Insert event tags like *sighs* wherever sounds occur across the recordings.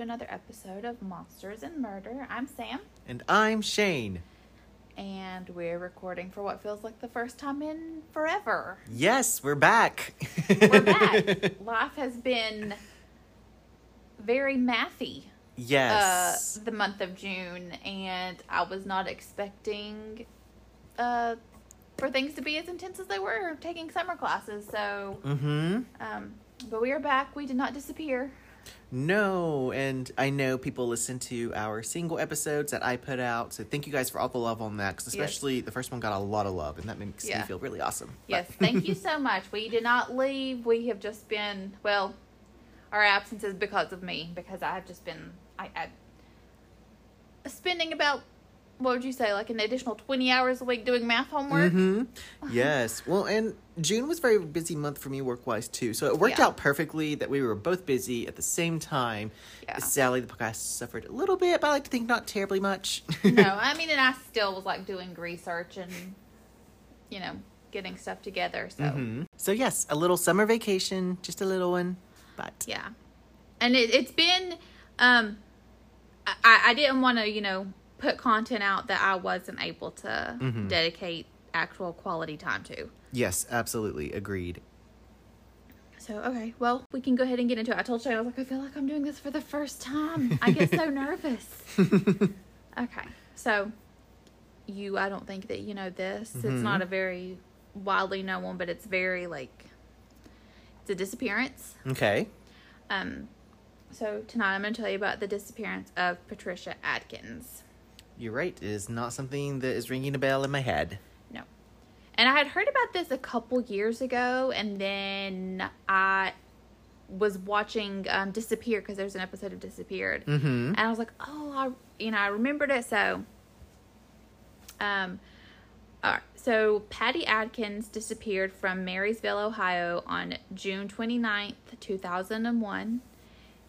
to another episode of Monsters and Murder. I'm Sam, And I'm Shane. and we're recording for what feels like the first time in forever. Yes, we're back. We're back. *laughs* Life has been very mathy yes. uh, the month of June, and I was not expecting uh, for things to be as intense as they were taking summer classes. So, mm-hmm. um, but we are back. We did not disappear. No, and I know people listen to our single episodes that I put out, so thank you guys for all the love on that. Because Yes. especially the first one got a lot of love, and that makes Yeah. me feel really awesome. Yes, thank you *laughs* so much. We did not leave. We have just been well. Our absence is because of me because I have just been I, I spending about what would you say like an additional twenty hours a week doing math homework. Mhm. *sighs* Yes. Well, and June was a very busy month for me work wise too. So it worked Yeah. out perfectly that we were both busy at the same time. Yeah. Sally, the podcast, suffered a little bit, but I like to think not terribly much. no, *laughs* I mean, and I still was like doing research and you know getting stuff together. So Mhm. So, yes, a little summer vacation, just a little one. But yeah, and it, it's been. um I, I didn't want to, you know, put content out that I wasn't able to Mhm. dedicate actual quality time to. yes, absolutely. Agreed. So okay, well we can go ahead and get into it. I told Shay I was like, I feel like I'm doing this for the first time. I get so *laughs* nervous. *laughs* Okay, so you, I don't think that you know this. It's Mhm. not a very widely known one, but it's very like it's a disappearance. Okay. Um, so tonight I'm going to tell you about the disappearance of Patricia Adkins. You're right. It is not something that is ringing a bell in my head. No. And I had heard about this a couple years ago, and then I was watching um, Disappear because there's an episode of Disappeared, Mm-hmm. and I was like, oh, I you know I remembered it. So, um, all right. So Patti Adkins disappeared from Marysville, Ohio, on June 29th, 2001.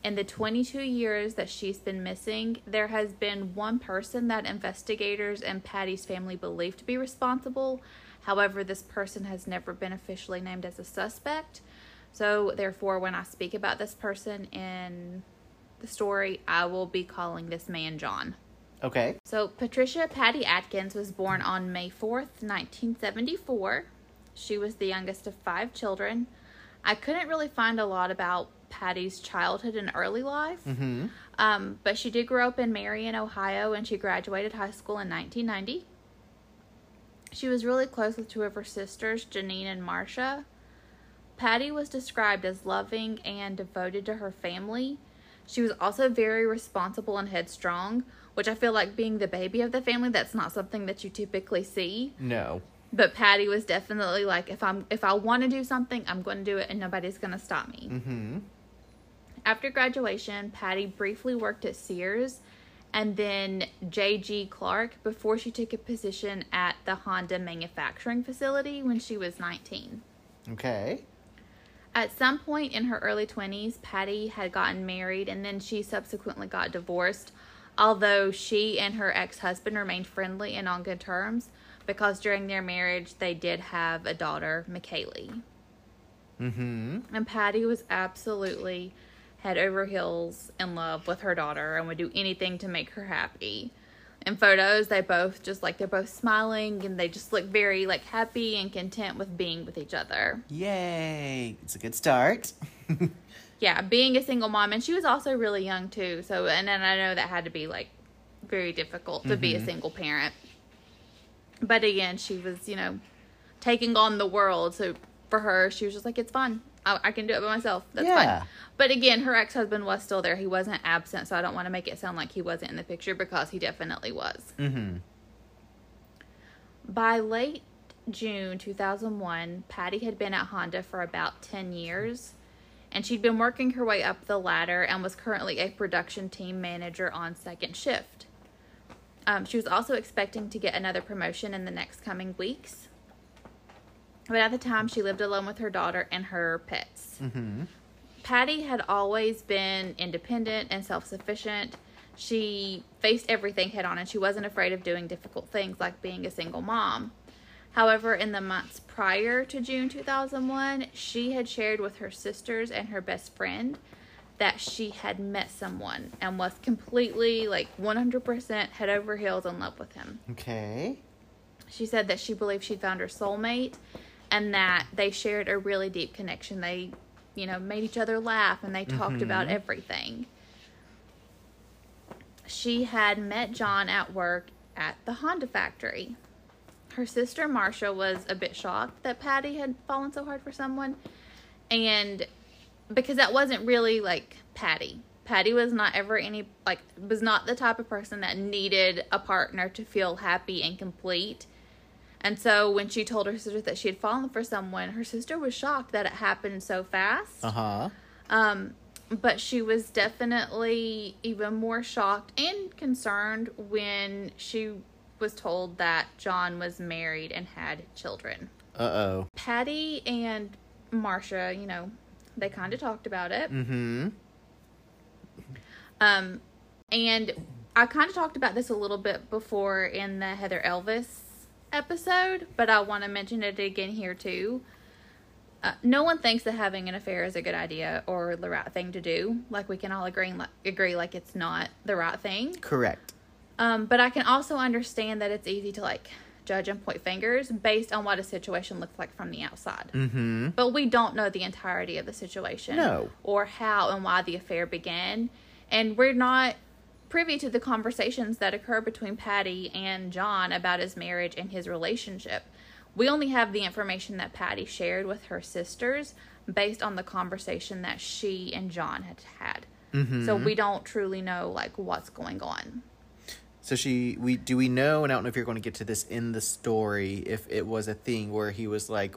In the 22 years that she's been missing, there has been one person that investigators and Patti's family believe to be responsible. However, this person has never been officially named as a suspect. So, therefore, when I speak about this person in the story, I will be calling this man John. Okay. So, Patricia Patti Adkins was born on May 4th, 1974. She was the youngest of five children. I couldn't really find a lot about Patti's childhood and early life, Mm-hmm. um, but she did grow up in Marion, Ohio, and she graduated high school in 1990. She was really close with two of her sisters, Janine and Marcia. Patti was described as loving and devoted to her family. She was also very responsible and headstrong, which I feel like being the baby of the family, that's not something that you typically see. No. But Patti was definitely like, if I'm if I want to do something, I'm going to do it, and nobody's going to stop me. Mm-hmm. After graduation, Patti briefly worked at Sears and then J.G. Clark before she took a position at the Honda manufacturing facility when she was 19. Okay. At some point in her early 20s, Patti had gotten married and then she subsequently got divorced, although she and her ex husband remained friendly and on good terms because during their marriage they did have a daughter, McKaylee. Mm-hmm. And Patti was absolutely head over heels in love with her daughter and would do anything to make her happy. In photos, they both just like they're both smiling and they just look very like happy and content with being with each other. Yay. It's a good start. *laughs* Yeah, being a single mom and she was also really young too. So and then I know that had to be like very difficult to be a Mhm. single parent. But again, she was, you know, taking on the world. So for her, she was just like, it's fun. I, I can do it by myself. That's Yeah. fine. But again, her ex husband was still there. He wasn't absent. So I don't want to make it sound like he wasn't in the picture because he definitely was. Mm-hmm. By late June 2001, Patti had been at Honda for about 10 years. And she'd been working her way up the ladder and was currently a production team manager on second shift. Um, she was also expecting to get another promotion in the next coming weeks. But at the time, she lived alone with her daughter and her pets. Mm-hmm. Patti had always been independent and self sufficient. She faced everything head on and she wasn't afraid of doing difficult things like being a single mom. However, in the months prior to June 2001, she had shared with her sisters and her best friend that she had met someone and was completely like 100% head over heels in love with him. Okay. She said that she believed she'd found her soulmate and that they shared a really deep connection. They, you know, made each other laugh and they talked mm-hmm. about everything. She had met John at work at the Honda factory. Her sister Marcia was a bit shocked that Patti had fallen so hard for someone and because that wasn't really like Patti. Patti was not ever any like was not the type of person that needed a partner to feel happy and complete. And so when she told her sister that she had fallen for someone, her sister was shocked that it happened so fast. Uh huh. Um, but she was definitely even more shocked and concerned when she was told that John was married and had children. Uh oh. Patti and Marcia, you know, they kind of talked about it. Mm hmm. Um, and I kind of talked about this a little bit before in the Heather Elvis episode, but I want to mention it again here too. Uh, no one thinks that having an affair is a good idea or the right thing to do. Like we can all agree, like, agree, like it's not the right thing. Correct. Um, but I can also understand that it's easy to like judge and point fingers based on what a situation looks like from the outside. Mm hmm. But we don't know the entirety of the situation. No. Or how and why the affair began. And we're not privy to the conversations that occur between Patti and John about his marriage and his relationship. We only have the information that Patti shared with her sisters based on the conversation that she and John had had. Mm-hmm. So we don't truly know like what's going on. So she, we do we know, and I don't know if you're going to get to this in the story, if it was a thing where he was like,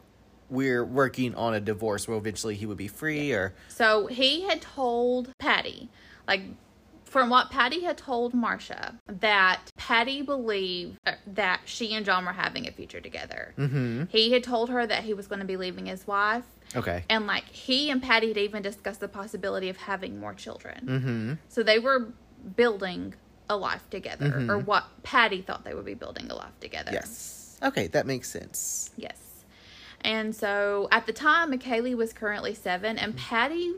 "We're working on a divorce, where eventually he would be free," or So he had told Patti, like from what Patti had told Marcia, that Patti believed uh, that she and John were having a future together. mm-hmm. He had told her that he was going to be leaving his wife, Okay. and like he and Patti had even discussed the possibility of having more children. Mm-hmm. So they were building a life together, Mhm. or what Patti thought they would be building a life together. Yes. Okay, that makes sense. Yes. And so at the time, McKaylee was currently seven, and Patti,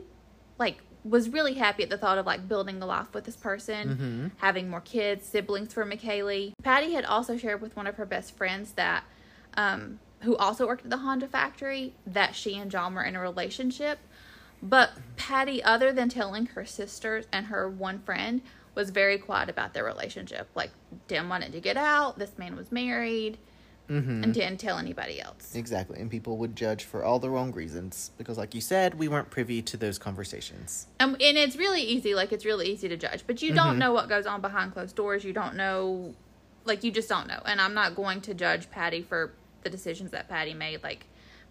like, was really happy at the thought of like building a life with this person, Mm-hmm. having more kids, siblings for McKaylee. Patti had also shared with one of her best friends that, um, who also worked at the Honda factory, that she and John were in a relationship. But Patti, other than telling her sisters and her one friend, was very quiet about their relationship. Like, didn't want it to get out. This man was married, Mm-hmm. and didn't tell anybody else. Exactly, and people would judge for all the wrong reasons because, like you said, we weren't privy to those conversations. Um, and it's really easy, like it's really easy to judge, but you don't Mhm. know what goes on behind closed doors. You don't know, like you just don't know. And I'm not going to judge Patti for the decisions that Patti made. Like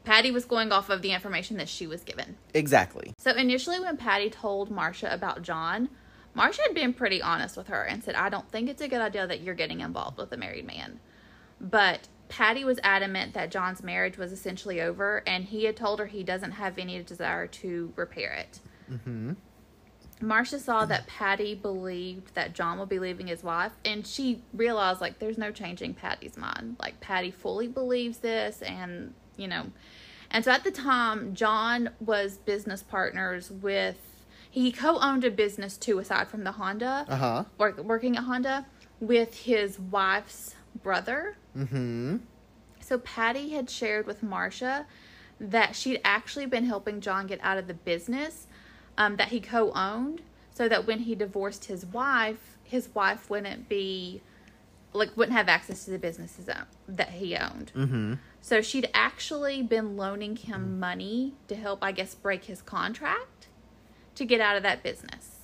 Patti was going off of the information that she was given. Exactly. So initially, when Patti told Marcia about John, Marcia had been pretty honest with her and said, "I don't think it's a good idea that you're getting involved with a married man." But Patti was adamant that John's marriage was essentially over, and he had told her he doesn't have any desire to repair it. Mm-hmm. Marcia saw that Patti believed that John would be leaving his wife, and she realized like there's no changing Patti's mind. Like Patti fully believes this, and you know, and so at the time, John was business partners with. He co-owned a business too, aside from the Honda, Uh huh. work, working at Honda, with his wife's brother. Mm-hmm. So Patti had shared with Marcia that she'd actually been helping John get out of the business um, that he co-owned, so that when he divorced his wife, his wife wouldn't be like wouldn't have access to the businesses that he owned. Mm-hmm. So she'd actually been loaning him money to help, I guess, break his contract to get out of that business.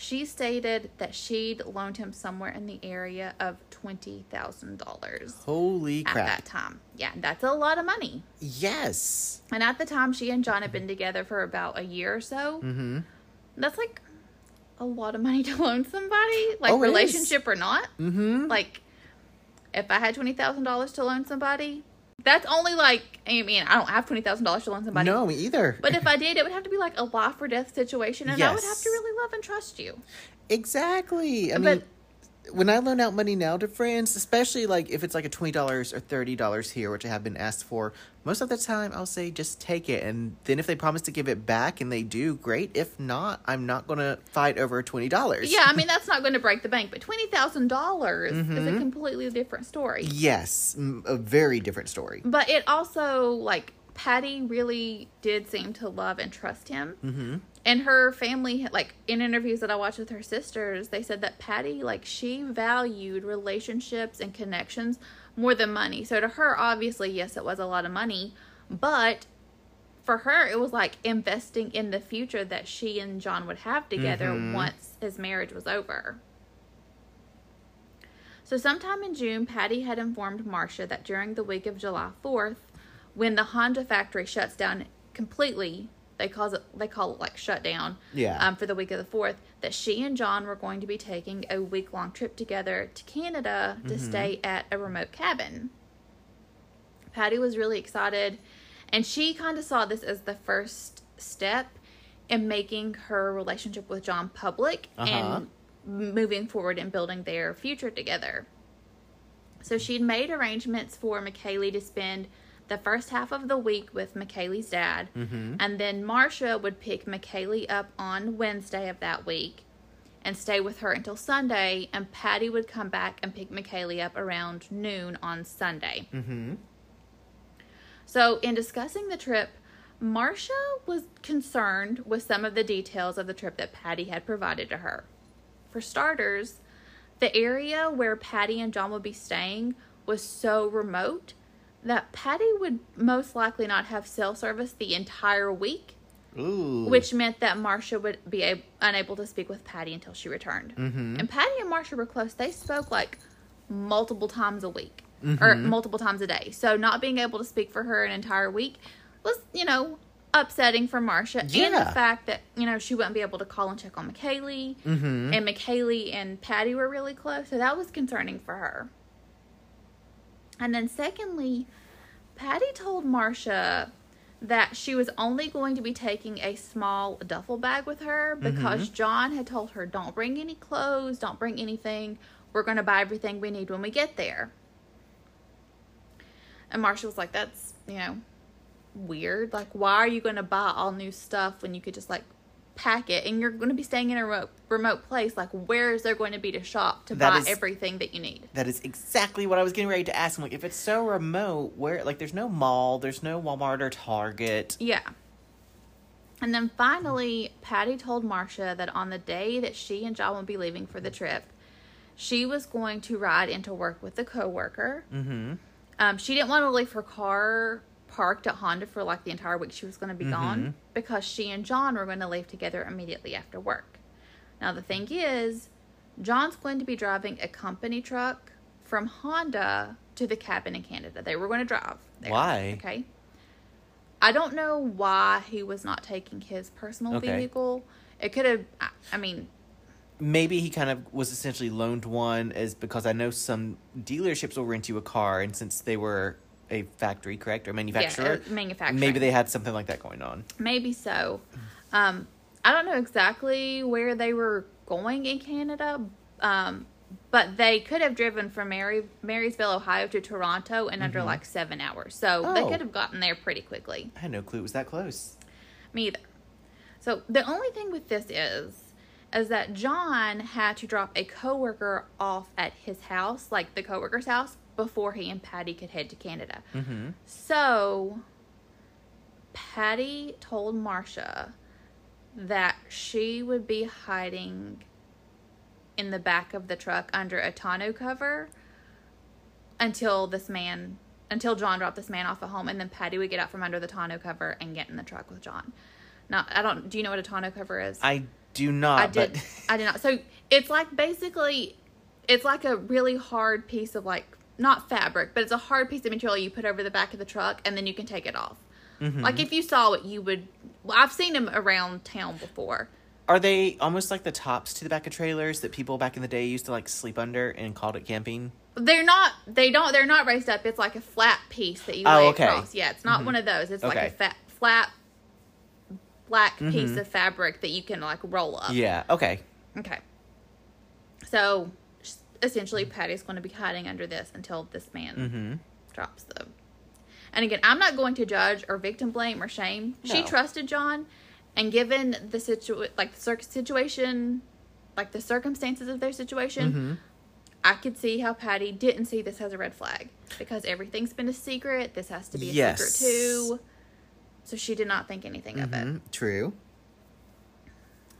She stated that she'd loaned him somewhere in the area of twenty thousand dollars Holy crap! at that time. Yeah, that's a lot of money. Yes. And at the time, she and John had been together for about a year or so. Mm-hmm. That's like a lot of money to loan somebody, *gasps* like Oh, it is. relationship or not. Mm-hmm. Like, if I had twenty thousand dollars to loan somebody, that's only like I mean I don't have twenty thousand dollars to loan somebody. no, me either. But if I did, it would have to be like a life or death situation, and I would have to really love and trust you. exactly. I But- mean, when I loan out money now to friends, especially like if it's like a twenty dollars or thirty dollars here, which I have been asked for, most of the time I'll say just take it, and then if they promise to give it back and they do, great. If not, I'm not gonna fight over twenty dollars. Yeah, I mean that's not going to break the bank, but twenty thousand dollars is a Mhm. completely different story. Yes, a very different story. But it also like Patti really did seem to love and trust him. Mm-hmm. And her family, like in interviews that I watched with her sisters, they said that Patti, like, she valued relationships and connections more than money. So to her, obviously, yes, it was a lot of money, but for her, it was like investing in the future that she and John would have together Mhm. once his marriage was over. So, sometime in June, Patti had informed Marcia that during the week of July 4th, when the Honda factory shuts down completely, they call it they call it like shut down. Yeah. Um, for the week of the fourth, that she and John were going to be taking a week long trip together to Canada to stay at a remote cabin. Patti was really excited, and she kind of saw this as the first step in making her relationship with John public Uh-huh. and moving forward and building their future together. So she'd made arrangements for McKaylee to spend the first half of the week with McKaylee's dad, Mm-hmm. and then Marcia would pick McKaylee up on Wednesday of that week and stay with her until Sunday, and Patti would come back and pick McKaylee up around noon on Sunday. Mm-hmm. So, in discussing the trip, Marcia was concerned with some of the details of the trip that Patti had provided to her. For starters, the area where Patti and John would be staying was so remote that Patti would most likely not have cell service the entire week, Ooh. which meant that Marcia would be a- unable to speak with Patti until she returned. Mhm. And Patti and Marcia were close. They spoke like multiple times a week or Mhm. multiple times a day. So not being able to speak for her an entire week was, you know, upsetting for Marcia. And the fact that, you know, she wouldn't be able to call and check on McKaylee. Mm-hmm. And McKaylee and Patti were really close. So that was concerning for her. And then secondly, Patti told Marcia that she was only going to be taking a small duffel bag with her mm-hmm. because John had told her, don't bring any clothes, don't bring anything. We're going to buy everything we need when we get there. And Marcia was like, that's, you know, weird. Like, why are you going to buy all new stuff when you could just, like, pack it? And you're going to be staying in a remote, remote place. Like, where is there going to be to shop to That buy is- everything that you need? That is exactly what I was getting ready to ask. I'm like, if it's so remote, where like there's no mall, there's no Walmart or Target. Yeah. And then finally, Patti told Marcia that on the day that she and John would be leaving for the trip, she was going to ride into work with a coworker. Mm-hmm. Um, she didn't want to leave her car parked at Honda for like the entire week she was going to be mm-hmm. gone because she and John were going to leave together immediately after work. Now, the thing is, John's going to be driving a company truck from Honda to the cabin in Canada. They were going to drive. there, Why? Okay. I don't know why he was not taking his personal Okay. vehicle. It could have, I- I mean, Maybe he kind of was essentially loaned one, is because I know some dealerships will rent you a car, and since they were a factory, correct, or manufacturer, yeah, manufacturing. maybe they had something like that going on. Maybe so. Um, I don't know exactly where they were going in Canada, um, but they could have driven from Mary, Marysville, Ohio to Toronto in under like seven hours. So they Oh. could have gotten there pretty quickly. I had no clue it was that close. Me either. So the only thing with this is, is that John had to drop a coworker off at his house, like the coworker's house, before he and Patti could head to Canada. Mm-hmm. So, Patti told Marcia that she would be hiding in the back of the truck under a tonneau cover until this man, until John dropped this man off at home, and then Patti would get out from under the tonneau cover and get in the truck with John. Now, I don't. Do you know what a tonneau cover is? I do not. I did. But I did not. So it's like basically, it's like a really hard piece of like not fabric, but it's a hard piece of material you put over the back of the truck, and then you can take it off. Mhm. Like if you saw it, you would. Well, I've seen them around town before. Are they almost like the tops to the back of trailers that people back in the day used to like sleep under and called it camping? They're not. They don't. They're not raised up. It's like a flat piece that you Oh, lay okay. across. Yeah, it's not one of those. It's like a fat, flat, black piece Mhm. of fabric that you can like roll up. Yeah. Okay. Okay. So essentially Patti's going to be hiding under this until this man Mm-hmm. drops the. And again, I'm not going to judge or victim blame or shame. She trusted John, and given the situ like the cir- situation, like the circumstances of their situation, Mm-hmm. I could see how Patti didn't see this as a red flag because everything's been a secret. This has to be a Yes. secret too. So she did not think anything of it. Mm-hmm. True.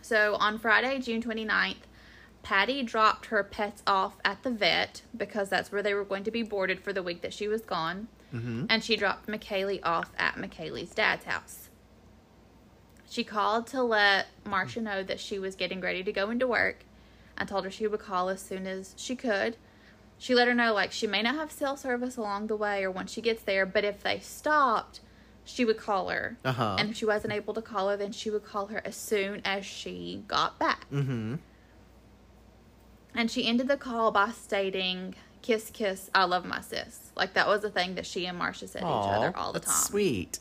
So on Friday, June 29th, Patti dropped her pets off at the vet because that's where they were going to be boarded for the week that she was gone. Mm-hmm. And she dropped McKaylee off at McKaylee's dad's house. She called to let Marcia know that she was getting ready to go into work and told her she would call as soon as she could. She let her know, like, she may not have cell service along the way or once she gets there, but if they stopped, she would call her. Uh-huh. And if she wasn't able to call her, then she would call her as soon as she got back. Mm-hmm. And she ended the call by stating, Kiss, kiss, I love my sis. Like that was a thing that she and Marcia said to each other all the time. that's time. Sweet.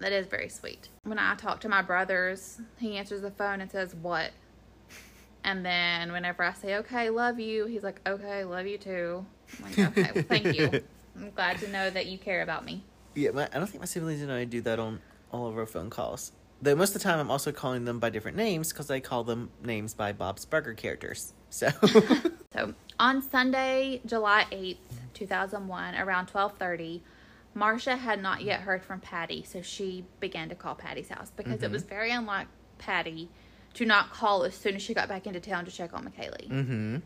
That is very sweet. When I talk to my brothers, he answers the phone and says, What? And then whenever I say, Okay, love you, he's like, Okay, love you too. I'm like, Okay, well, thank you. *laughs* I'm glad to know that you care about me. Yeah, my, I don't think my siblings and I do that on all of our phone calls. Though most of the time, I'm also calling them by different names because I call them names by Bob's Burger characters. So, *laughs* *laughs* So on Sunday, July 8th, 2001, around 1230, Marcia had not yet heard from Patti, so she began to call Patti's house because it was very unlike Patti to not call as soon as she got back into town to check on McKaylee. mm-hmm.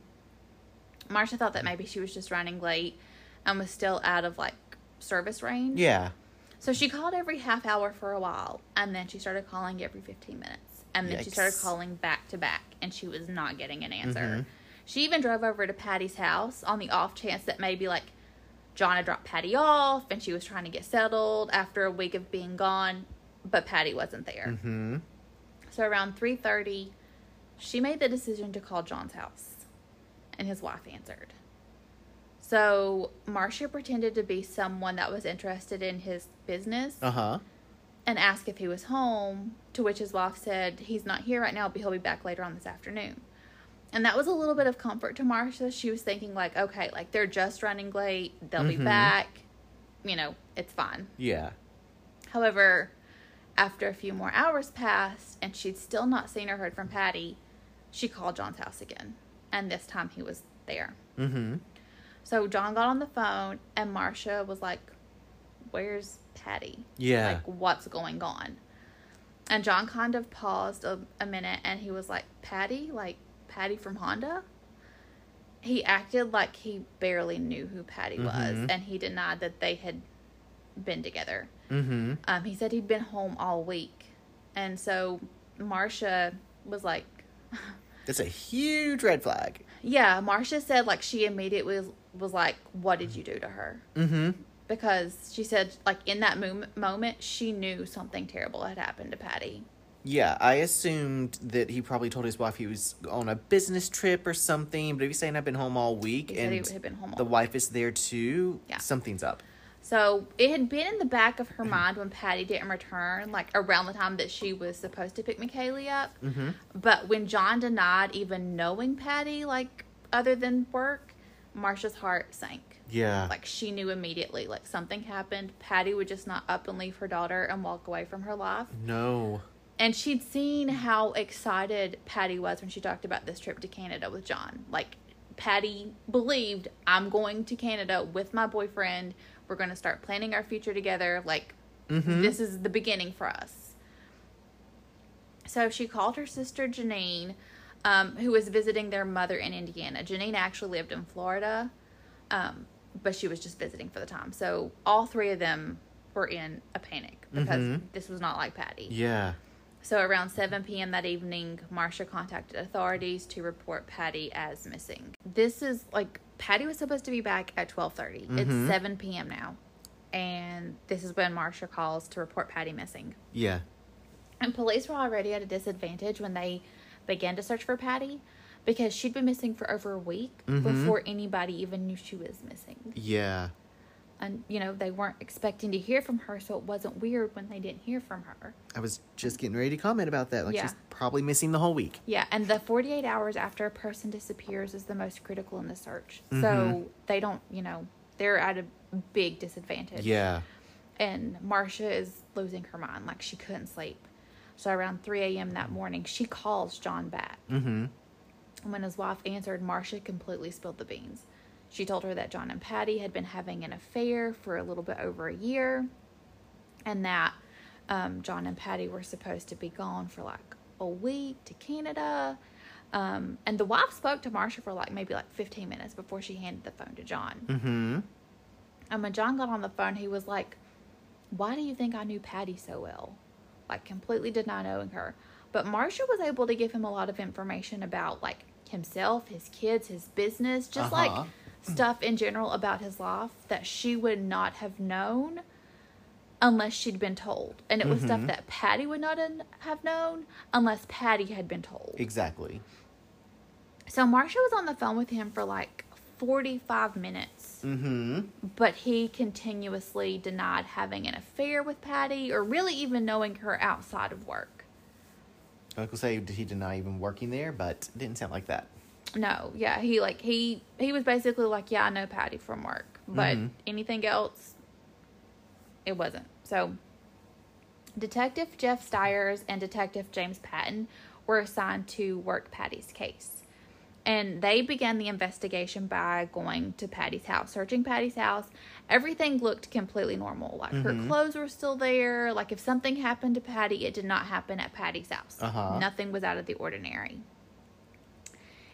Marcia thought that maybe she was just running late and was still out of like service range. Yeah. So she called every half hour for a while, and then she started calling every 15 minutes. And then she started calling back to back, and she was not getting an answer. Mhm. She even drove over to Patti's house on the off chance that maybe like John had dropped Patti off and she was trying to get settled after a week of being gone, but Patti wasn't there. Mm-hmm. So around 3:30, she made the decision to call John's house, and his wife answered. So Marcia pretended to be someone that was interested in his business Uh huh. and asked if he was home, to which his wife said, He's not here right now, but he'll be back later on this afternoon. And that was a little bit of comfort to Marcia. She was thinking, like, okay, like they're just running late, they'll be Mhm. back, you know, it's fine. Yeah. However, after a few more hours passed and she'd still not seen or heard from Patti, she called John's house again. And this time he was there. Mm-hmm. So John got on the phone and Marcia was like, Where's Patti? Yeah. Like, what's going on? And John kind of paused a, a minute and he was like, Patti? Like, Patti from Honda? He acted like he barely knew who Patti was Mhm. and he denied that they had been together. mm-hmm. Um, he said he'd been home all week. And so Marcia was like, That's a huge red flag. Yeah, Marcia said like she immediately was, like, What did you do to her? Mm-hmm. Because she said, like, in that mom- moment, she knew something terrible had happened to Patti. Yeah, I assumed that he probably told his wife he was on a business trip or something. But if he's saying I've been home all week He and he had been home all the week. wife is there too, Yeah. something's up. So it had been in the back of her *clears throat* mind when Patti didn't return, like around the time that she was supposed to pick McKaylee up. Mm-hmm. But when John denied even knowing Patti, like other than work, Marcia's heart sank. Yeah. Like she knew immediately, like something happened. Patti would just not up and leave her daughter and walk away from her life. no. And she'd seen how excited Patti was when she talked about this trip to Canada with John. Like, Patti believed, I'm going to Canada with my boyfriend. We're going to start planning our future together. Like, Mm-hmm. this is the beginning for us. So she called her sister Janine, um, who was visiting their mother in Indiana. Janine actually lived in Florida, um, but she was just visiting for the time. So all three of them were in a panic because Mhm. this was not like Patti. Yeah. So around 7 p.m. that evening, Marcia contacted authorities to report Patti as missing. This is like Patti was supposed to be back at 12:30. Mhm. It's 7 p.m. now. And this is when Marcia calls to report Patti missing. Yeah. And police were already at a disadvantage when they began to search for Patti because she'd been missing for over a week Mhm. before anybody even knew she was missing. Yeah. and you know they weren't expecting to hear from her, so it wasn't weird when they didn't hear from her. I was just getting ready to comment about that. Like Yeah. she's probably missing the whole week. Yeah, and the 48 hours after a person disappears is the most critical in the search. Mhm. So they don't, you know, they're at a big disadvantage. Yeah. And Marcia is losing her mind. Like she couldn't sleep. So around 3 a.m. that morning, she calls John back. Mm-hmm. And when his wife answered, Marcia completely spilled the beans. She told her that John and Patti had been having an affair for a little bit over a year and that um, John and Patti were supposed to be gone for like a week to Canada. Um, and the wife spoke to Marcia for like maybe like 15 minutes before she handed the phone to John. Mm-hmm. And when John got on the phone, he was like, Why do you think I knew Patti so well? Like, completely did not knowing her. But Marcia was able to give him a lot of information about, like, himself, his kids, his business, just Uh-huh. like stuff in general about his life that she would not have known unless she'd been told. And it was stuff Mhm. that Patti would not have- have known unless Patti had been told. Exactly. So Marcia was on the phone with him for like 45 minutes Mm-hmm. but he continuously denied having an affair with Patti or really even knowing her outside of work. I was gonna say, did he deny even working there? But it didn't sound like that. No, yeah, he like he he was basically like, yeah, I know Patti from work, but Mhm. anything else, it wasn't. So, Detective Jeff Stiers and Detective James Patton were assigned to work Patti's case. And they began the investigation by going to Patti's house, searching Patti's house. Everything looked completely normal. Like her Mhm. clothes were still there. Like if something happened to Patti, it did not happen at Patti's house. Uh-huh. Nothing was out of the ordinary.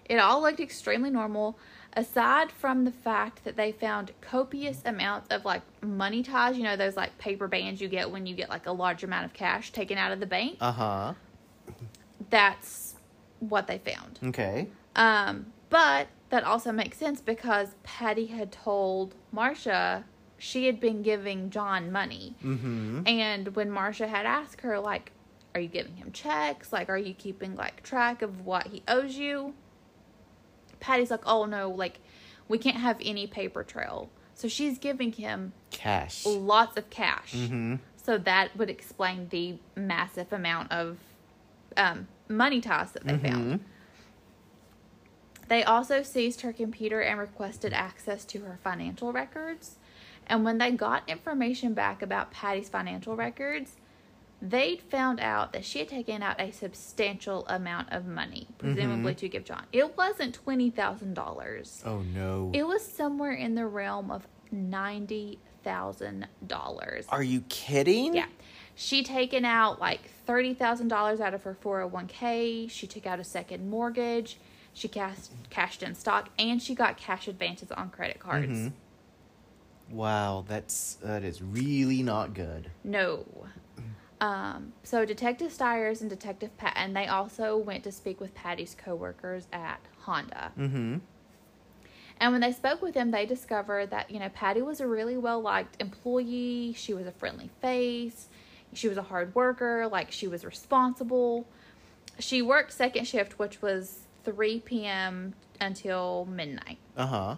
It all looked extremely normal, aside from the fact that they found copious amounts of like money ties. You know, those like paper bands you get when you get like a large amount of cash taken out of the bank. Uh-huh. That's what they found. Okay. Um, but that also makes sense because Patti had told Marcia she had been giving John money. Mm-hmm. And when Marcia had asked her, like, are you giving him checks? Like, are you keeping like track of what he owes you? Patti's like, oh no, like, we can't have any paper trail. So she's giving him Cash. lots of cash. Mm-hmm. So that would explain the massive amount of um, money ties that they found. Mm-hmm. They also seized her computer and requested access to her financial records. And when they got information back about Patti's financial records, they found out that she had taken out a substantial amount of money, presumably to give John. It wasn't $20,000. Oh no. It was somewhere in the realm of $90,000. Are you kidding? Yeah. She taken out like $30,000 out of her 401k. She took out a second mortgage. She cashed, cashed in stock and she got cash advances on credit cards. Mhm. Wow, that's that is really not good. No. Um, so Detective Stiers and Detective Patton, they also went to speak with Patti's coworkers at Honda. Mm-hmm. And when they spoke with them, they discovered that, you know, Patti was a really well liked employee. She was a friendly face. She was a hard worker. Like, she was responsible. She worked second shift, which was 3 p.m. until midnight. Uh-huh.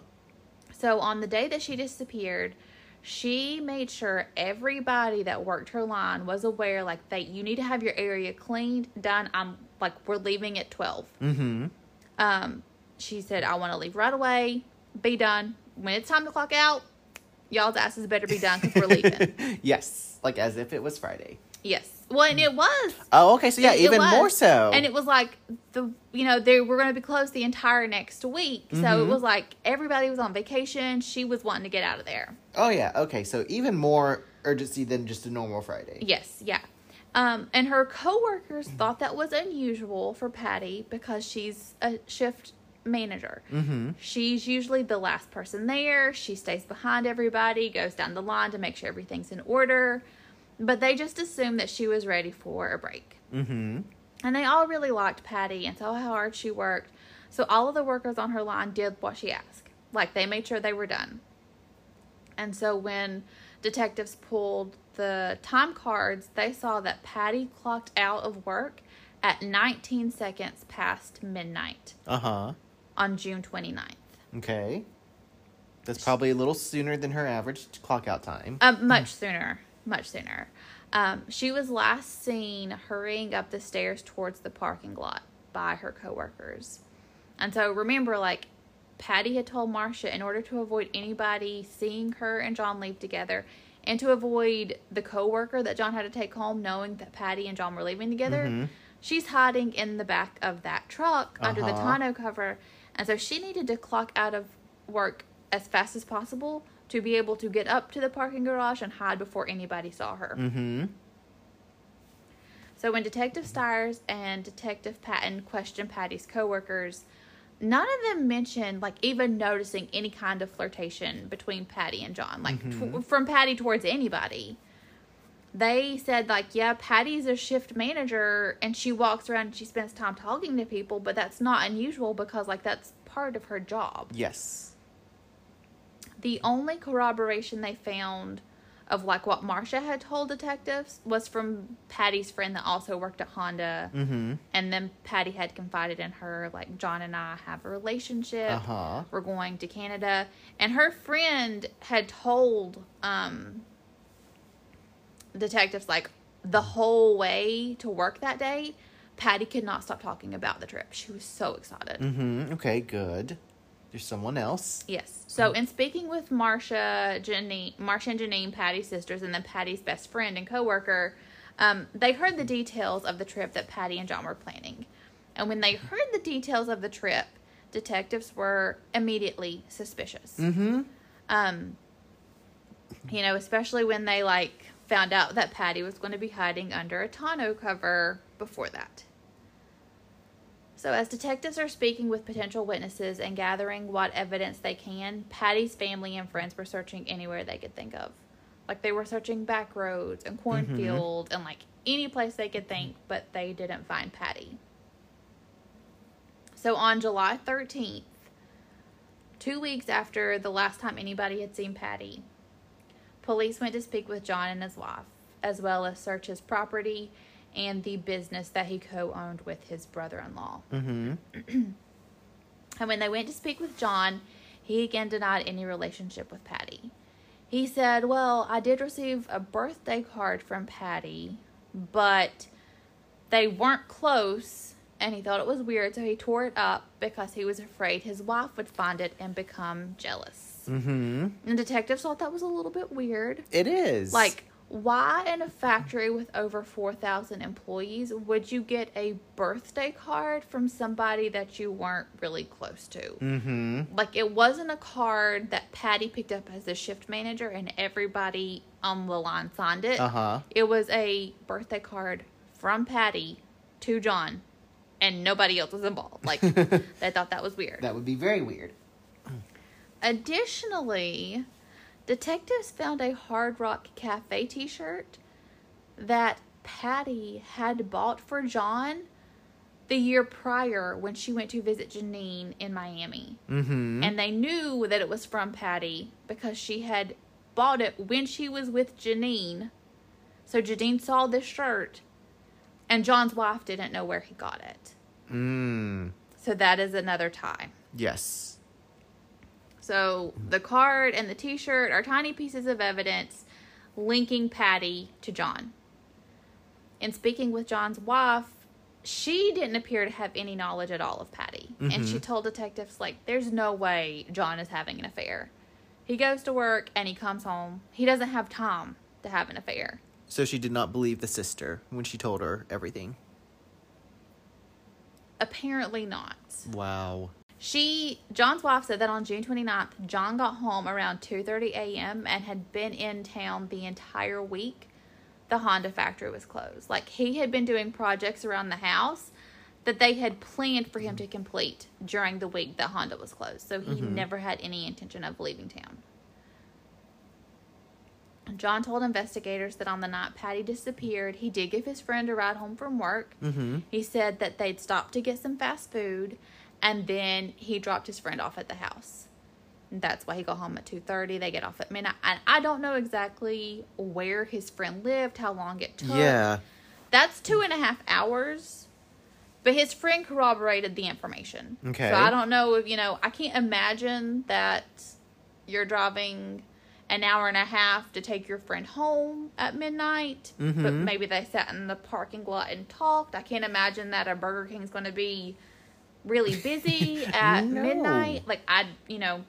So, on the day that she disappeared, she made sure everybody that worked her line was aware, like, that you need to have your area cleaned, done. I'm like, we're leaving at 12. Mm-hmm. Um, she said, I want to leave right away, be done. When it's time to clock out, y'all's asses better be done because we're leaving. *laughs* yes. Like as if it was Friday. Yes. Well, and it was. Oh, okay. So yeah, It- it even was. more so. And it was like the you know they were going to be closed the entire next week, so it Mhm. was like everybody was on vacation. She was wanting to get out of there. oh yeah. Okay. So even more urgency than just a normal Friday. Yes, yeah. Um, and her coworkers thought that was unusual for Patti because she's a shift manager. Mm-hmm. She's usually the last person there. She stays behind everybody, goes down the line to make sure everything's in order. But they just assumed that she was ready for a break. Mm-hmm. And they all really liked Patti and saw how hard she worked. So all of the workers on her line did what she asked. Like they made sure they were done. And so when detectives pulled the time cards, they saw that Patti clocked out of work at 19 seconds past midnight Uh-huh. on June 29th. Okay. That's probably a little sooner than her average clock out time. Um, much sooner. Much sooner. Um, she was last seen hurrying up the stairs towards the parking lot by her coworkers. And so remember, like, Patti had told Marcia in order to avoid anybody seeing her and John leave together and to avoid the coworker that John had to take home knowing that Patti and John were leaving together, Mhm. she's hiding in the back of that truck under the Uh-huh. tonneau cover. And so she needed to clock out of work as fast as possible to be able to get up to the parking garage and hide before anybody saw her. Mm-hmm. So when Detective Stiers and Detective Patton questioned Patti's coworkers, none of them mentioned like even noticing any kind of flirtation between Patti and John, like tw- from Patti towards anybody. They said like, yeah, Patti's a shift manager and she walks around and she spends time talking to people, but that's not unusual because like that's part of her job. Yes. The only corroboration they found of like what Marcia had told detectives was from Patti's friend that also worked at Honda. Mm-hmm. And then Patti had confided in her, like, John and I have a relationship. Uh-huh. We're going to Canada. And her friend had told um, detectives, like, the whole way to work that day, Patti could not stop talking about the trip. She was so excited. Mm-hmm. Okay, good. There's someone else. Yes. So, in speaking with Marcia, Janine, Marcia and Janine, Patti's sisters, and then Patti's best friend and coworker, um, they heard the details of the trip that Patti and John were planning. And when they heard the details of the trip, detectives were immediately suspicious. Mm-hmm. Um, you know, especially when they like found out that Patti was going to be hiding under a tonneau cover before that. So, as detectives are speaking with potential witnesses and gathering what evidence they can, Patti's family and friends were searching anywhere they could think of. Like they were searching back roads and mm-hmm. cornfields and like any place they could think, but they didn't find Patti. So on July 13th, two weeks after the last time anybody had seen Patti, police went to speak with John and his wife, as well as search his property and the business that he co owned with his brother in law. Mm-hmm. *clears throat* And when they went to speak with John, he again denied any relationship with Patti. He said, Well, I did receive a birthday card from Patti, but they weren't close, and he thought it was weird, so he tore it up because he was afraid his wife would find it and become jealous. Mm-hmm. And detectives thought that was a little bit weird. It is. Like, why in a factory with over 4,000 employees would you get a birthday card from somebody that you weren't really close to? Mm-hmm. Like, it wasn't a card that Patti picked up as the shift manager and everybody on the line signed it. Uh-huh. It was a birthday card from Patti to John, and nobody else was involved. Like, *laughs* they thought that was weird. That would be very weird. Additionally, detectives found a Hard Rock Cafe t shirt that Patti had bought for John the year prior when she went to visit Janine in Miami. Mm-hmm. And they knew that it was from Patti because she had bought it when she was with Janine. So Janine saw this shirt, and John's wife didn't know where he got it. Mm. So that is another tie. Yes. So the card and the t shirt are tiny pieces of evidence linking Patti to John. In speaking with John's wife, she didn't appear to have any knowledge at all of Patti. And she mm-hmm. told detectives, like, there's no way John is having an affair. He goes to work and he comes home. He doesn't have time to have an affair. So she did not believe the sister when she told her everything. Apparently not. Wow. She John's wife said that on June 29th, John got home around 2:30 a.m. and had been in town the entire week. The Honda factory was closed. Like he had been doing projects around the house that they had planned for him to complete during the week that Honda was closed. So he never had any intention of leaving town. John told investigators that on the night Patti disappeared, he did give his friend a ride home from work. Mm-hmm. He said that they'd stopped to get some fast food, and then he dropped his friend off at the house. That's why he got home at two thirty. They get off at midnight, and I don't know exactly where his friend lived, how long it took. Yeah. that's two and a half hours. But his friend corroborated the information. Okay. So I don't know if you know. I can't imagine that you're driving an hour and a half to take your friend home at midnight, but Mhm. maybe they sat in the parking lot and talked. I can't imagine that a Burger King's going to be really busy *laughs* at No. midnight. Like I, you know,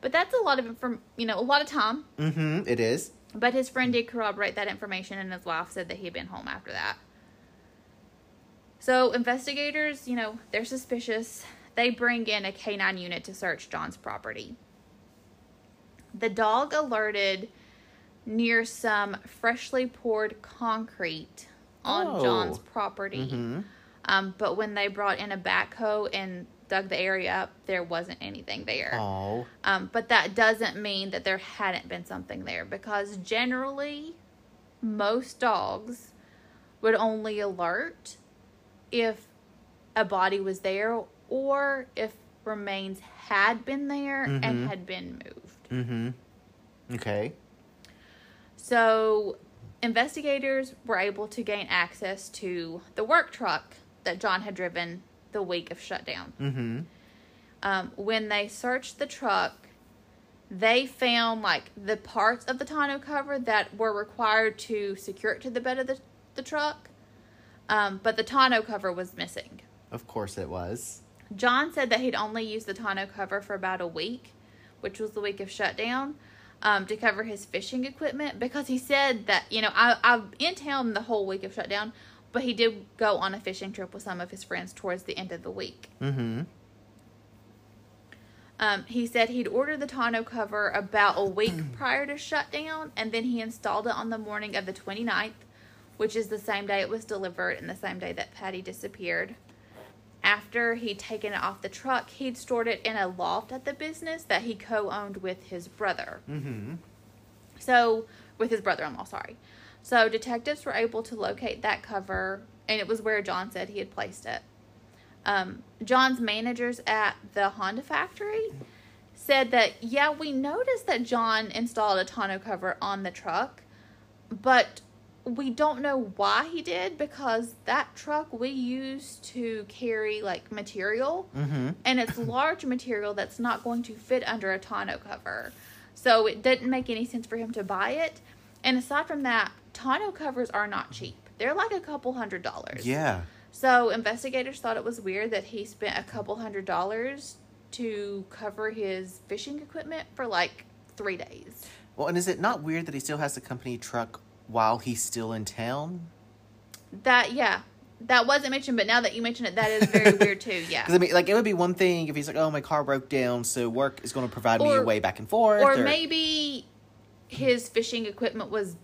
but that's a lot of inform, you know, a lot of time. Mm-hmm. It is. But his friend did corroborate that information, and his wife said that he had been home after that. So investigators, you know, they're suspicious. They bring in a canine unit to search John's property. The dog alerted near some freshly poured concrete on Oh. John's property. Mm-hmm. Um, but when they brought in a backhoe and dug the area up, there wasn't anything there. Oh. Um, but that doesn't mean that there hadn't been something there because generally, most dogs would only alert if a body was there or if remains had been there Mhm. and had been moved. Mm-hmm. Okay. So, investigators were able to gain access to the work truck that John had driven the week of shutdown. Mm-hmm. um, when they searched the truck, they found like the parts of the tonneau cover that were required to secure it to the bed of the, the truck, um, but the tonneau cover was missing. Of course it was. John said that he'd only used the tonneau cover for about a week, which was the week of shutdown, um, to cover his fishing equipment because he said that, you know, I, I'm in town the whole week of shutdown, but he did go on a fishing trip with some of his friends towards the end of the week. Mm-hmm. Um, he said he'd ordered the tonneau cover about a week *clears throat* prior to shutdown, and then he installed it on the morning of the 29th, which is the same day it was delivered and the same day that Patti disappeared. After he'd taken it off the truck, he'd stored it in a loft at the business that he co owned with his brother. Mm-hmm. So, with his brother in law, sorry. So, detectives were able to locate that cover, and it was where John said he had placed it. Um, John's managers at the Honda factory said that, yeah, we noticed that John installed a tonneau cover on the truck, but we don't know why he did because that truck we use to carry like material Mm-hmm. and it's large material that's not going to fit under a tonneau cover. So it didn't make any sense for him to buy it. And aside from that, tonneau covers are not cheap. They're like a couple hundred dollars. Yeah. So investigators thought it was weird that he spent a couple hundred dollars to cover his fishing equipment for like three days. Well, and is it not weird that he still has the company truck while he's still in town? That yeah, that wasn't mentioned, but now that you mention it, that is very *laughs* weird too. Yeah. Because I mean, like it would be one thing if he's like, "Oh, my car broke down, so work is going to provide me a way back and forth." or maybe his fishing equipment was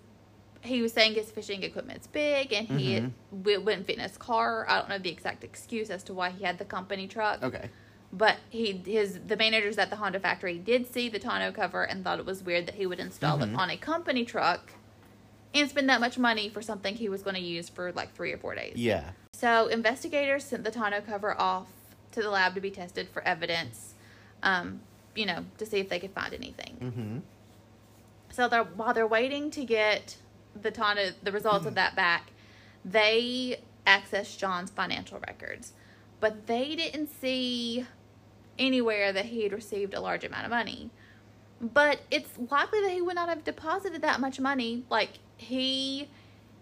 he was saying his fishing equipment's big and he Mhm. w- wouldn't fit in his car i don't know the exact excuse as to why he had the company truck Okay. but he his the managers at the honda factory did see the tonneau cover and thought it was weird that he would install it Mhm. on a company truck and spend that much money for something he was going to use for like three or four days Yeah. so investigators sent the tonneau cover off to the lab to be tested for evidence um, you know to see if they could find anything Mm-hmm. So they're, while they're waiting to get the tonneau, the results of that back, they accessed John's financial records, but they didn't see anywhere that he had received a large amount of money. But it's likely that he would not have deposited that much money. Like he,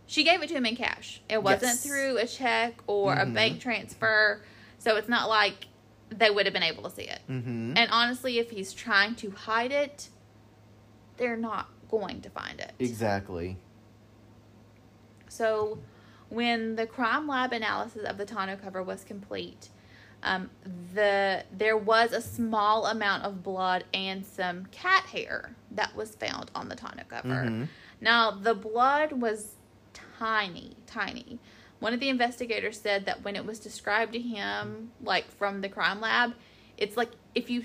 she gave it to him in cash. It wasn't Yes. through a check or a Mhm. bank transfer, so it's not like they would have been able to see it. Mm-hmm. And honestly, if he's trying to hide it, they're not going to find it. Exactly. So, when the crime lab analysis of the tonneau cover was complete, um, the there was a small amount of blood and some cat hair that was found on the tonneau cover. Mhm. Now, the blood was tiny, tiny. One of the investigators said that when it was described to him, like from the crime lab, it's like if you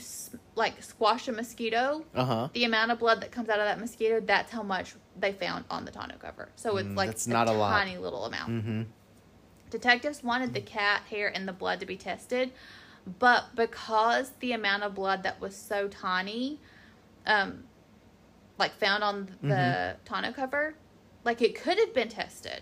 like squash a mosquito, Uh huh. the amount of blood that comes out of that mosquito, that's how much they found on the tonneau cover. So it's Mm, like that's not a lot. tiny little amount. Mm-hmm. Detectives wanted the cat hair and the blood to be tested, but because the amount of blood that was so tiny, um, like found on the Mhm. tonneau cover, like it could have been tested,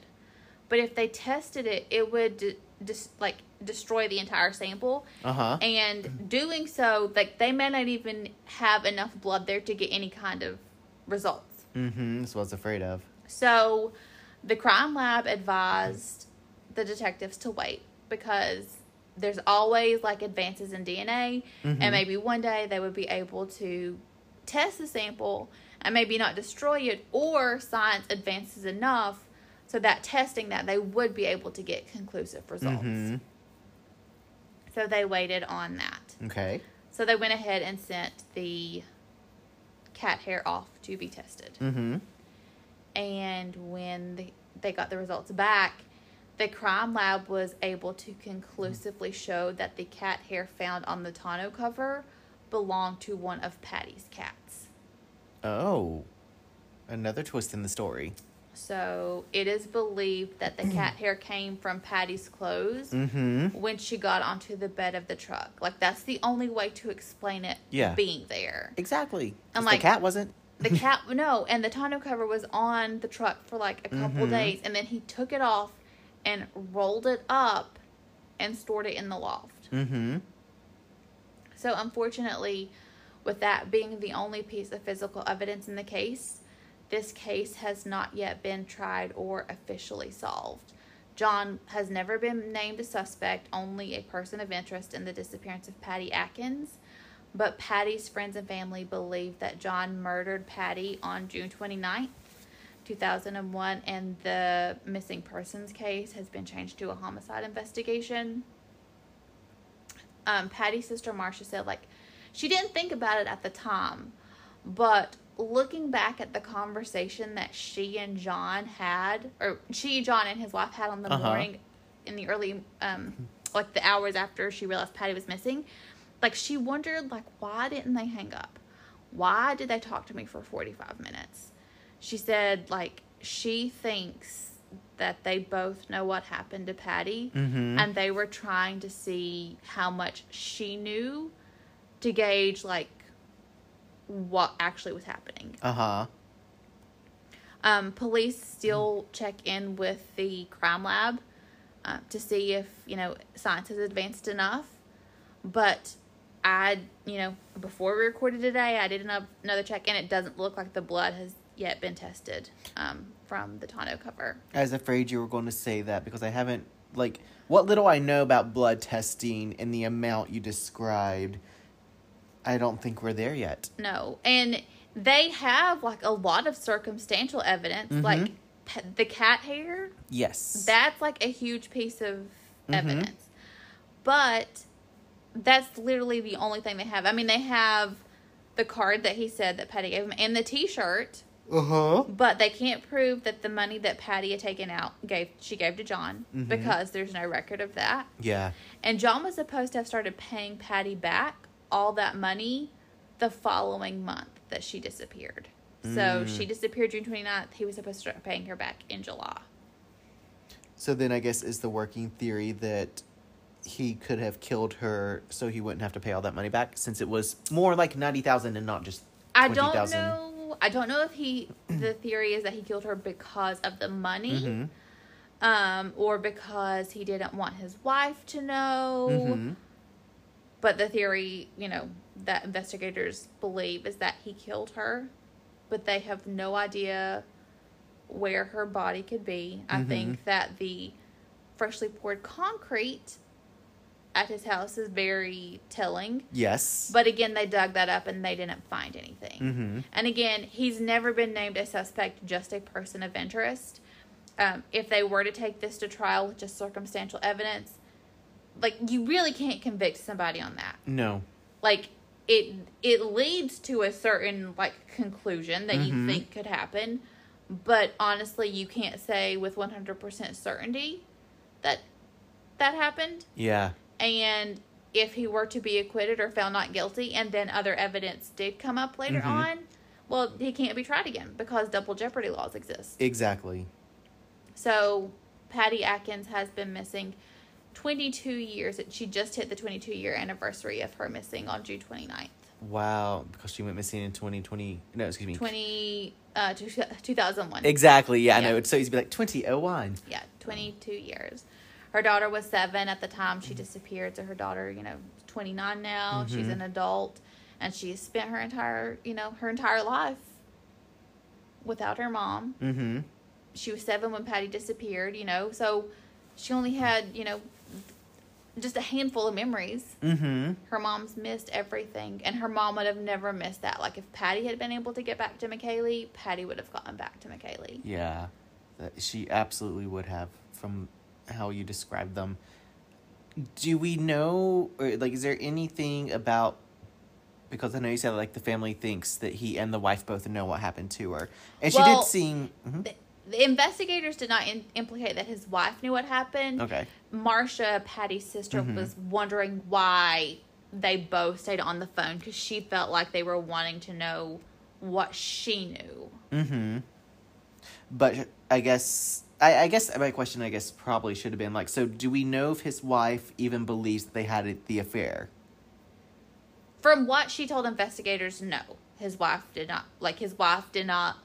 but if they tested it, it would d- just like destroy the entire sample. Uh huh. And doing so, like they may not even have enough blood there to get any kind of results. Mm-hmm. That's what I was afraid of. So the crime lab advised the detectives to wait because there's always like advances in DNA, Mhm. and maybe one day they would be able to test the sample and maybe not destroy it, or science advances enough so that testing that they would be able to get conclusive results. Mm-hmm. So they waited on that. Okay. So they went ahead and sent the cat hair off to be tested. Mm-hmm. And when the, they got the results back, the crime lab was able to conclusively show that the cat hair found on the tonneau cover belonged to one of Patti's cats. Oh. Another twist in the story. So it is believed that the cat hair came from Patti's clothes Mm-hmm. when she got onto the bed of the truck. Like that's the only way to explain it Yeah. being there. Exactly. And, like the cat wasn't. The cat no, and the tonneau cover was on the truck for like a couple Mhm. days, and then he took it off and rolled it up and stored it in the loft. Mm-hmm. So unfortunately, with that being the only piece of physical evidence in the case, this case has not yet been tried or officially solved. John has never been named a suspect, only a person of interest in the disappearance of Patti Adkins. But Patti's friends and family believe that John murdered Patti on June 29th, 2001, and the missing persons case has been changed to a homicide investigation. Um, Patti's sister Marcia said, like, she didn't think about it at the time, but looking back at the conversation that she and John had, or she, John, and his wife had on the Uh-huh. morning in the early, um, like the hours after she realized Patti was missing, like she wondered, like, why didn't they hang up? Why did they talk to me for 45 minutes? She said, like, she thinks that they both know what happened to Patti Mm-hmm. and they were trying to see how much she knew to gauge like what actually was happening. Uh-huh. Um, police still check in with the crime lab uh, to see if you know science has advanced enough. But I, you know, before we recorded today, I did ano- another check, and it doesn't look like the blood has yet been tested um, from the tonneau cover. I was afraid you were going to say that because I haven't like what little I know about blood testing and the amount you described. I don't think we're there yet. No, and they have like a lot of circumstantial evidence, Mhm. like p- the cat hair. Yes. That's like a huge piece of Mhm. evidence, but that's literally the only thing they have. I mean, they have the card that he said that Patti gave him and the T-shirt, uh-huh. but they can't prove that the money that Patti had taken out gave she gave to John Mhm. because there's no record of that. Yeah. And John was supposed to have started paying Patti back all that money the following month that she disappeared. So Mm. she disappeared June 29th. He was supposed to start paying her back in July. So then I guess is the working theory that he could have killed her so he wouldn't have to pay all that money back since it was more like 90,000 and not just I don't 20,000. know. I don't know if he. the theory is that he killed her because of the money, Mhm. um, or because he didn't want his wife to know. Mhm. But the theory, you know, that investigators believe is that he killed her, but they have no idea where her body could be. I Mhm. think that the freshly poured concrete at his house is very telling. Yes. But again, they dug that up and they didn't find anything. Mhm. And again, he's never been named a suspect, just a person of interest. Um, if they were to take this to trial with just circumstantial evidence, like you really can't convict somebody on that. No. Like it, it leads to a certain like conclusion that you Mhm. think could happen, but honestly, you can't say with one hundred percent certainty that that happened. Yeah. And if he were to be acquitted or found not guilty, and then other evidence did come up later Mhm. on, well, he can't be tried again because double jeopardy laws exist. Exactly. So Patti Adkins has been missing 22 years. She just hit the 22 year anniversary of her missing on June 29th. Wow, because she went missing in 2020. No, excuse me. 20, uh, 2001. Exactly. Yeah, I know. It's so easy to be like 2001. Yeah, 22 years. Her daughter was seven at the time she disappeared. So her daughter, you know, twenty nine now. She's Mhm. an adult, and she spent her entire, you know, her entire life without her mom. Mm-hmm. She was seven when Patti disappeared. You know, so she only had, you know, just a handful of memories. Mm-hmm. Her mom's missed everything, and her mom would have never missed that. Like if Patti had been able to get back to McKaylee, Patti would have gotten back to McKaylee. Yeah, she absolutely would have from how you described them. Do we know, or like, is there anything about? Because I know you said like the family thinks that he and the wife both know what happened to her, and she did seem mhm. The, the investigators did not in, implicate that his wife knew what happened. okay. Marcia, Patti's sister, Mhm. was wondering why they both stayed on the phone because she felt like they were wanting to know what she knew. Mm-hmm. But I guess I, I guess my question I guess probably should have been like, so do we know if his wife even believes that they had the affair? From what she told investigators, no. His wife did not. Like, his wife did not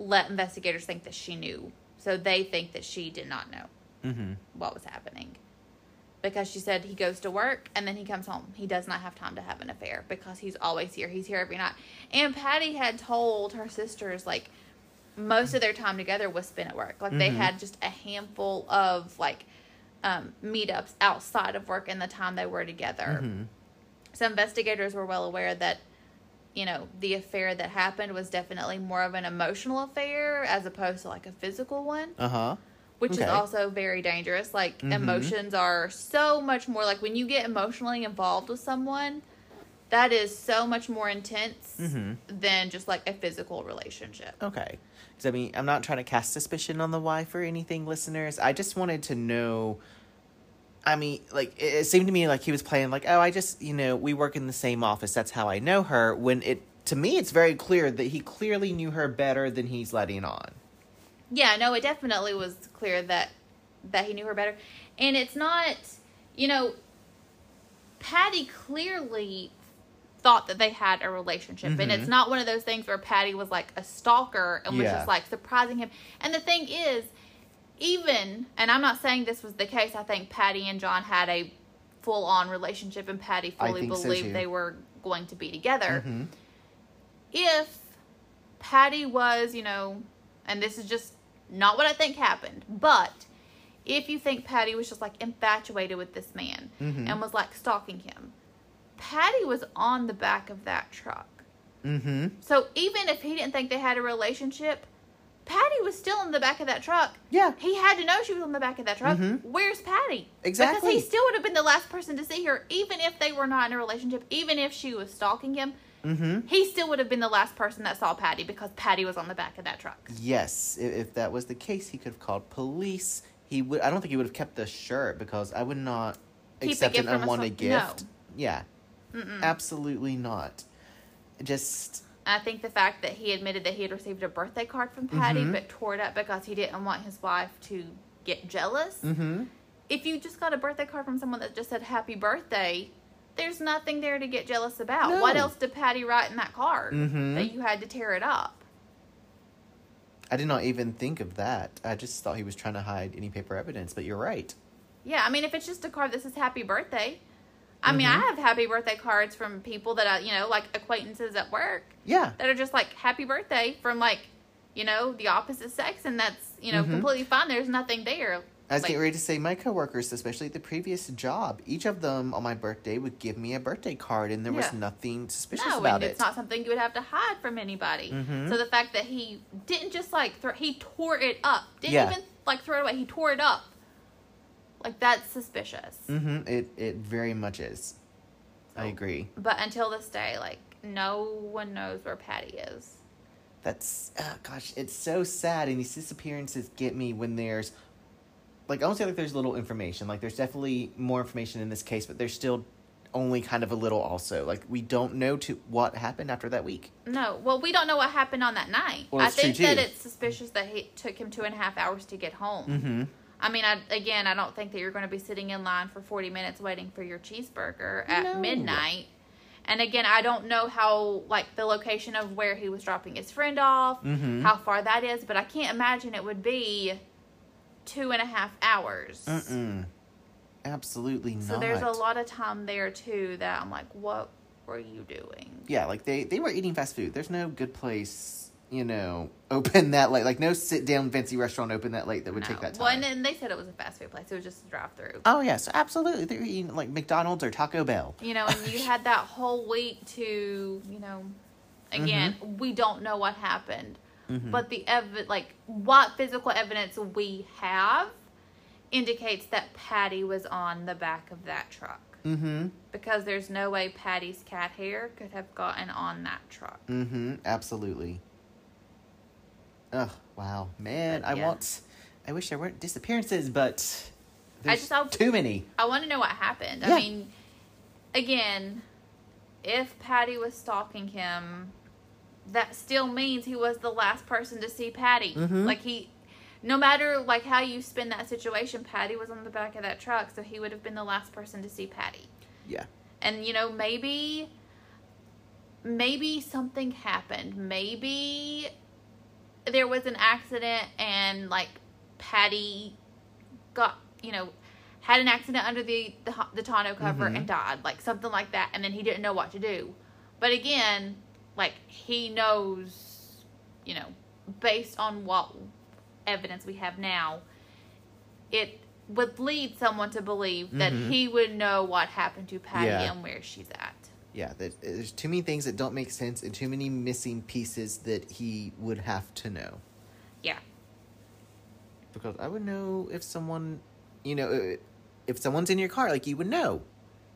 let investigators think that she knew. So they think that she did not know Mm-hmm. what was happening. Because she said he goes to work and then he comes home. He does not have time to have an affair because he's always here. He's here every night. And Patti had told her sisters, like, most of their time together was spent at work. Like, they Mhm. had just a handful of, like, um, meetups outside of work in the time they were together. Mm-hmm. So investigators were well aware that, you know, the affair that happened was definitely more of an emotional affair as opposed to like a physical one, Uh huh. which is also very dangerous. Like Mhm. emotions are so much more like when you get emotionally involved with someone, that is so much more intense Mhm. than just like a physical relationship. Okay. Because I mean, I'm not trying to cast suspicion on the wife or anything, listeners. I just wanted to know. I mean, like it, it seemed to me like he was playing like, oh, I just you know we work in the same office. That's how I know her. When it to me, it's very clear that he clearly knew her better than he's letting on. Yeah, no, it definitely was clear that that he knew her better. And it's not, you know, Patti clearly thought that they had a relationship. And it's Mhm. not one of those things where Patti was like a stalker and was Yeah. just like surprising him. And the thing is, even, and I'm not saying this was the case, I think Patti and John had a full on relationship and Patti fully think so, believed they were going to be together Mhm. if Patti was, you know, and this is just not what I think happened, but if you think Patti was just like infatuated with this man Mhm. and was like stalking him, Patti was on the back of that truck. Mm-hmm. So even if he didn't think they had a relationship, Patti was still in the back of that truck. Yeah. He had to know she was on the back of that truck. Mhm. Where's Patti? Exactly. Because he still would have been the last person to see her, even if they were not in a relationship, even if she was stalking him. Mm-hmm. He still would have been the last person that saw Patti because Patti was on the back of that truck. Yes, if, if that was the case, he could have called police. He would. I don't think he would have kept the shirt because I would not Keep accept an unwanted stalk- no. gift. Yeah, Mm-mm. absolutely not. Just I think the fact that he admitted that he had received a birthday card from Patti Mhm. but tore it up because he didn't want his wife to get jealous. mm-hmm. If you just got a birthday card from someone that just said happy birthday, there's nothing there to get jealous about. No. What else did Patti write in that card Mhm. that you had to tear it up? I did not even think of that. I just thought he was trying to hide any paper evidence. But you're right. Yeah, I mean, if it's just a card that says happy birthday, I mean, I Mhm. have happy birthday cards from people that I, you know, like acquaintances at work Yeah. that are just like happy birthday from like, you know, the opposite sex, and that's you know Mhm. completely fine. There's nothing there. I was Like- getting ready to say my coworkers, especially at the previous job, each of them on my birthday would give me a birthday card, and there was nothing suspicious No, about and it. it's not something you would have to hide from anybody. Mhm. So the fact that he didn't just like throw, he tore it up, didn't Yeah. even like throw it away. He tore it up. Like that's suspicious. Mm-hmm. It it very much is. I agree. But until this day, like no one knows where Patti is. That's uh, gosh, it's so sad, and these disappearances get me when there's like I don't say like there's little information. Like there's definitely more information in this case, but there's still only kind of a little. Also, like we don't know to what happened after that week. No, well, we don't know what happened on that night. Well, I think that it's suspicious that it took him two and a half hours to get home. Mm-hmm. I mean, I, again, I don't think that you're going to be sitting in line for 40 minutes waiting for your cheeseburger at No. midnight. And again, I don't know how, like, the location of where he was dropping his friend off, Mhm. how far that is, but I can't imagine it would be two and a half hours. Mm-mm. Absolutely not. So there's a lot of time there too that I'm like, what were you doing? Yeah, like they they were eating fast food. There's no good place, you know, *laughs* open that late. Like no sit down fancy restaurant open that late that would No. take that Well, time. and then they said it was a fast food place. It was just a drive through. oh yes, absolutely. They're eating like McDonald's or Taco Bell. You know, and you *laughs* had that whole week to, you know, again, we don't know what happened. Mhm. But the ev- like what physical evidence we have indicates that Patti was on the back of that truck. Mm-hmm. Because there's no way Patti's cat hair could have gotten on that truck. Mm-hmm. Absolutely. Oh wow, man! But, I yeah. want. I wish there weren't disappearances, but there's just- I- too many. I want to know what happened. Yeah. I mean, again, if Patti was stalking him, that still means he was the last person to see Patti. Mhm. Like he, no matter like how you spin that situation, Patti was on the back of that truck, so he would have been the last person to see Patti. Yeah. And you know, maybe, maybe something happened. Maybe there was an accident and like Patti got you know had an accident under the the, the tonneau cover Mhm. and died like something like that and then he didn't know what to do but again like he knows you know based on what evidence we have now it would lead someone to believe that Mhm. he would know what happened to Patti Yeah. and where she's at Yeah, there- there's too many things that don't make sense and too many missing pieces that he would have to know. yeah Because I would know if someone, you know, uh, if someone's in your car, like you would know,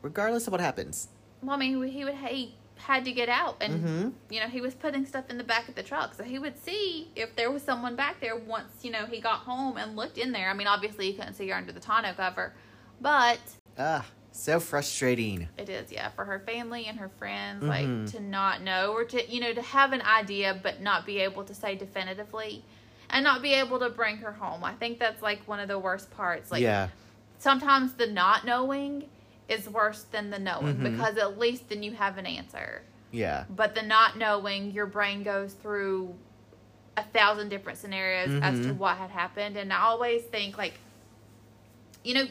regardless of what happens. well I mean he would he had to get out and Mm-hmm. you know, he was putting stuff in the back of the truck. So he would see if there was someone back there once, you know, he got home and looked in there. I mean, obviously, you couldn't see her under the tonneau cover, but Ah, so frustrating. it is, yeah, for her family and her friends, Mhm. like to not know or to, you know, to have an idea but not be able to say definitively and not be able to bring her home. I think that's like one of the worst parts. Like, yeah. sometimes the not knowing is worse than the knowing Mhm. because at least then you have an answer. Yeah. But the not knowing, your brain goes through a thousand different scenarios as to Mhm. what had happened. And I always think, like, you know,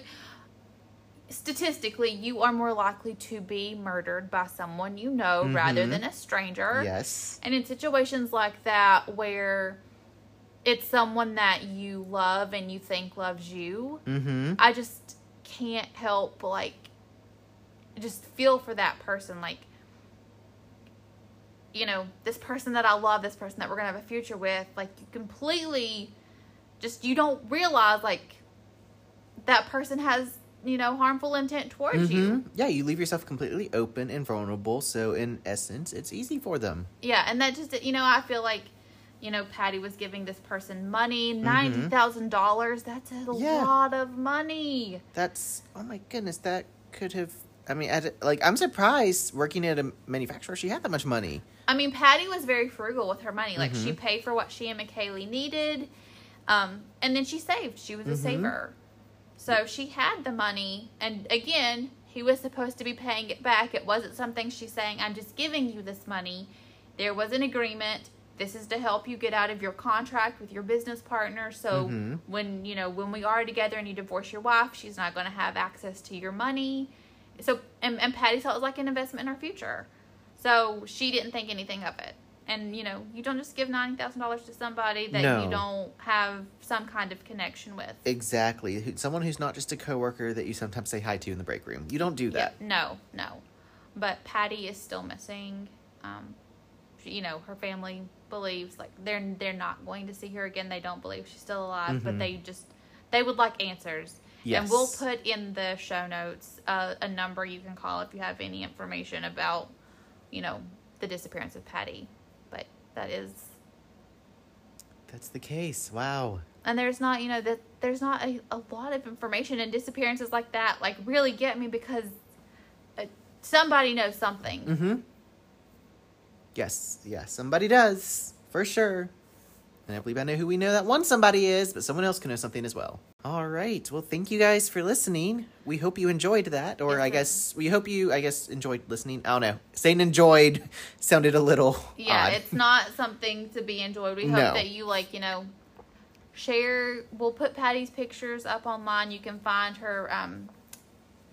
statistically, you are more likely to be murdered by someone you know rather Mhm. than a stranger. Yes. And in situations like that, where it's someone that you love and you think loves you, Mm-hmm. I just can't help like just feel for that person like you know this person that I love this person that we're going to have a future with like you completely just you don't realize like that person has you know harmful intent towards you Mm-hmm. Yeah, you leave yourself completely open and vulnerable, so in essence, it's easy for them. yeah and that just you know I feel like you know Patti was giving this person money Mhm. $90,000 that's a Yeah. lot of money That's oh my goodness, that could have. I mean, at like I'm surprised working at a manufacturer she had that much money. I mean, Patti was very frugal with her money. Like she Mhm. paid for what she and McKaylee needed, um, and then she saved. She was a Mhm. saver, so she had the money. And again, he was supposed to be paying it back. It wasn't something she's saying, "I'm just giving you this money." There was an agreement. This is to help you get out of your contract with your business partner. So Mhm. when you know when we are together and you divorce your wife, she's not going to have access to your money. So and, and Patti saw it was like an investment in her future. So she didn't think anything of it. And you know, you don't just give ninety thousand dollars to somebody that No. you don't have some kind of connection with. Exactly, someone who's not just a coworker that you sometimes say hi to in the break room. You don't do that. Yeah, no, no. But Patti is still missing. Um, she, you know, her family believes like they're they're not going to see her again. They don't believe she's still alive, but Mhm. they just they would like answers. Yes. And we'll put in the show notes uh, a number you can call if you have any information about, you know, the disappearance of Patti. That is, That's the case. Wow. and there's not, you know, that there's not a, a lot of information and disappearances like that. Like really get me because uh, somebody knows something. Mm-hmm. Yes, yeah, somebody does for sure. And I believe I know who we know that one somebody is, but someone else can know something as well. All right. Well, thank you guys for listening. We hope you enjoyed that, or I guess we hope you, I guess, enjoyed listening. I don't know. Saying enjoyed *laughs* sounded a little Yeah, odd. it's not something to be enjoyed. We hope No. that you like, you know, share. We'll put Patti's pictures up online. You can find her um,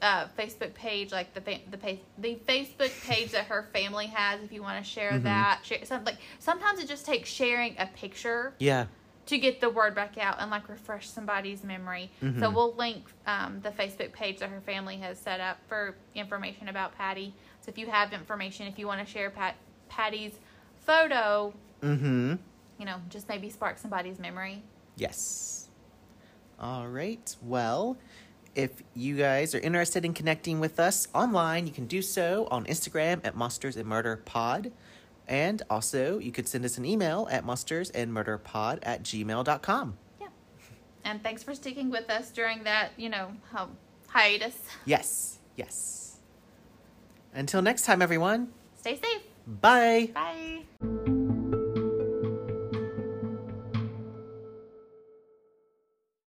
uh, Facebook page, like the fa- the pa- the Facebook page that her family has. If you want to share that, share something. Sometimes it just takes sharing a picture Yeah. To get the word back out and like refresh somebody's memory. So we'll link um, the Facebook page that her family has set up for information about Patti. So if you have information, if you want to share Pat Patti's photo, Mm-hmm. you know, just maybe spark somebody's memory. Yes. All right. Well, if you guys are interested in connecting with us online, you can do so on Instagram at Monsters and Murder Pod. And also, you could send us an email at monsters and murder pod at gmail.com. Yeah. And thanks for sticking with us during that, you know, hiatus. Yes. Yes. Until next time, everyone. Stay safe. Bye. Bye.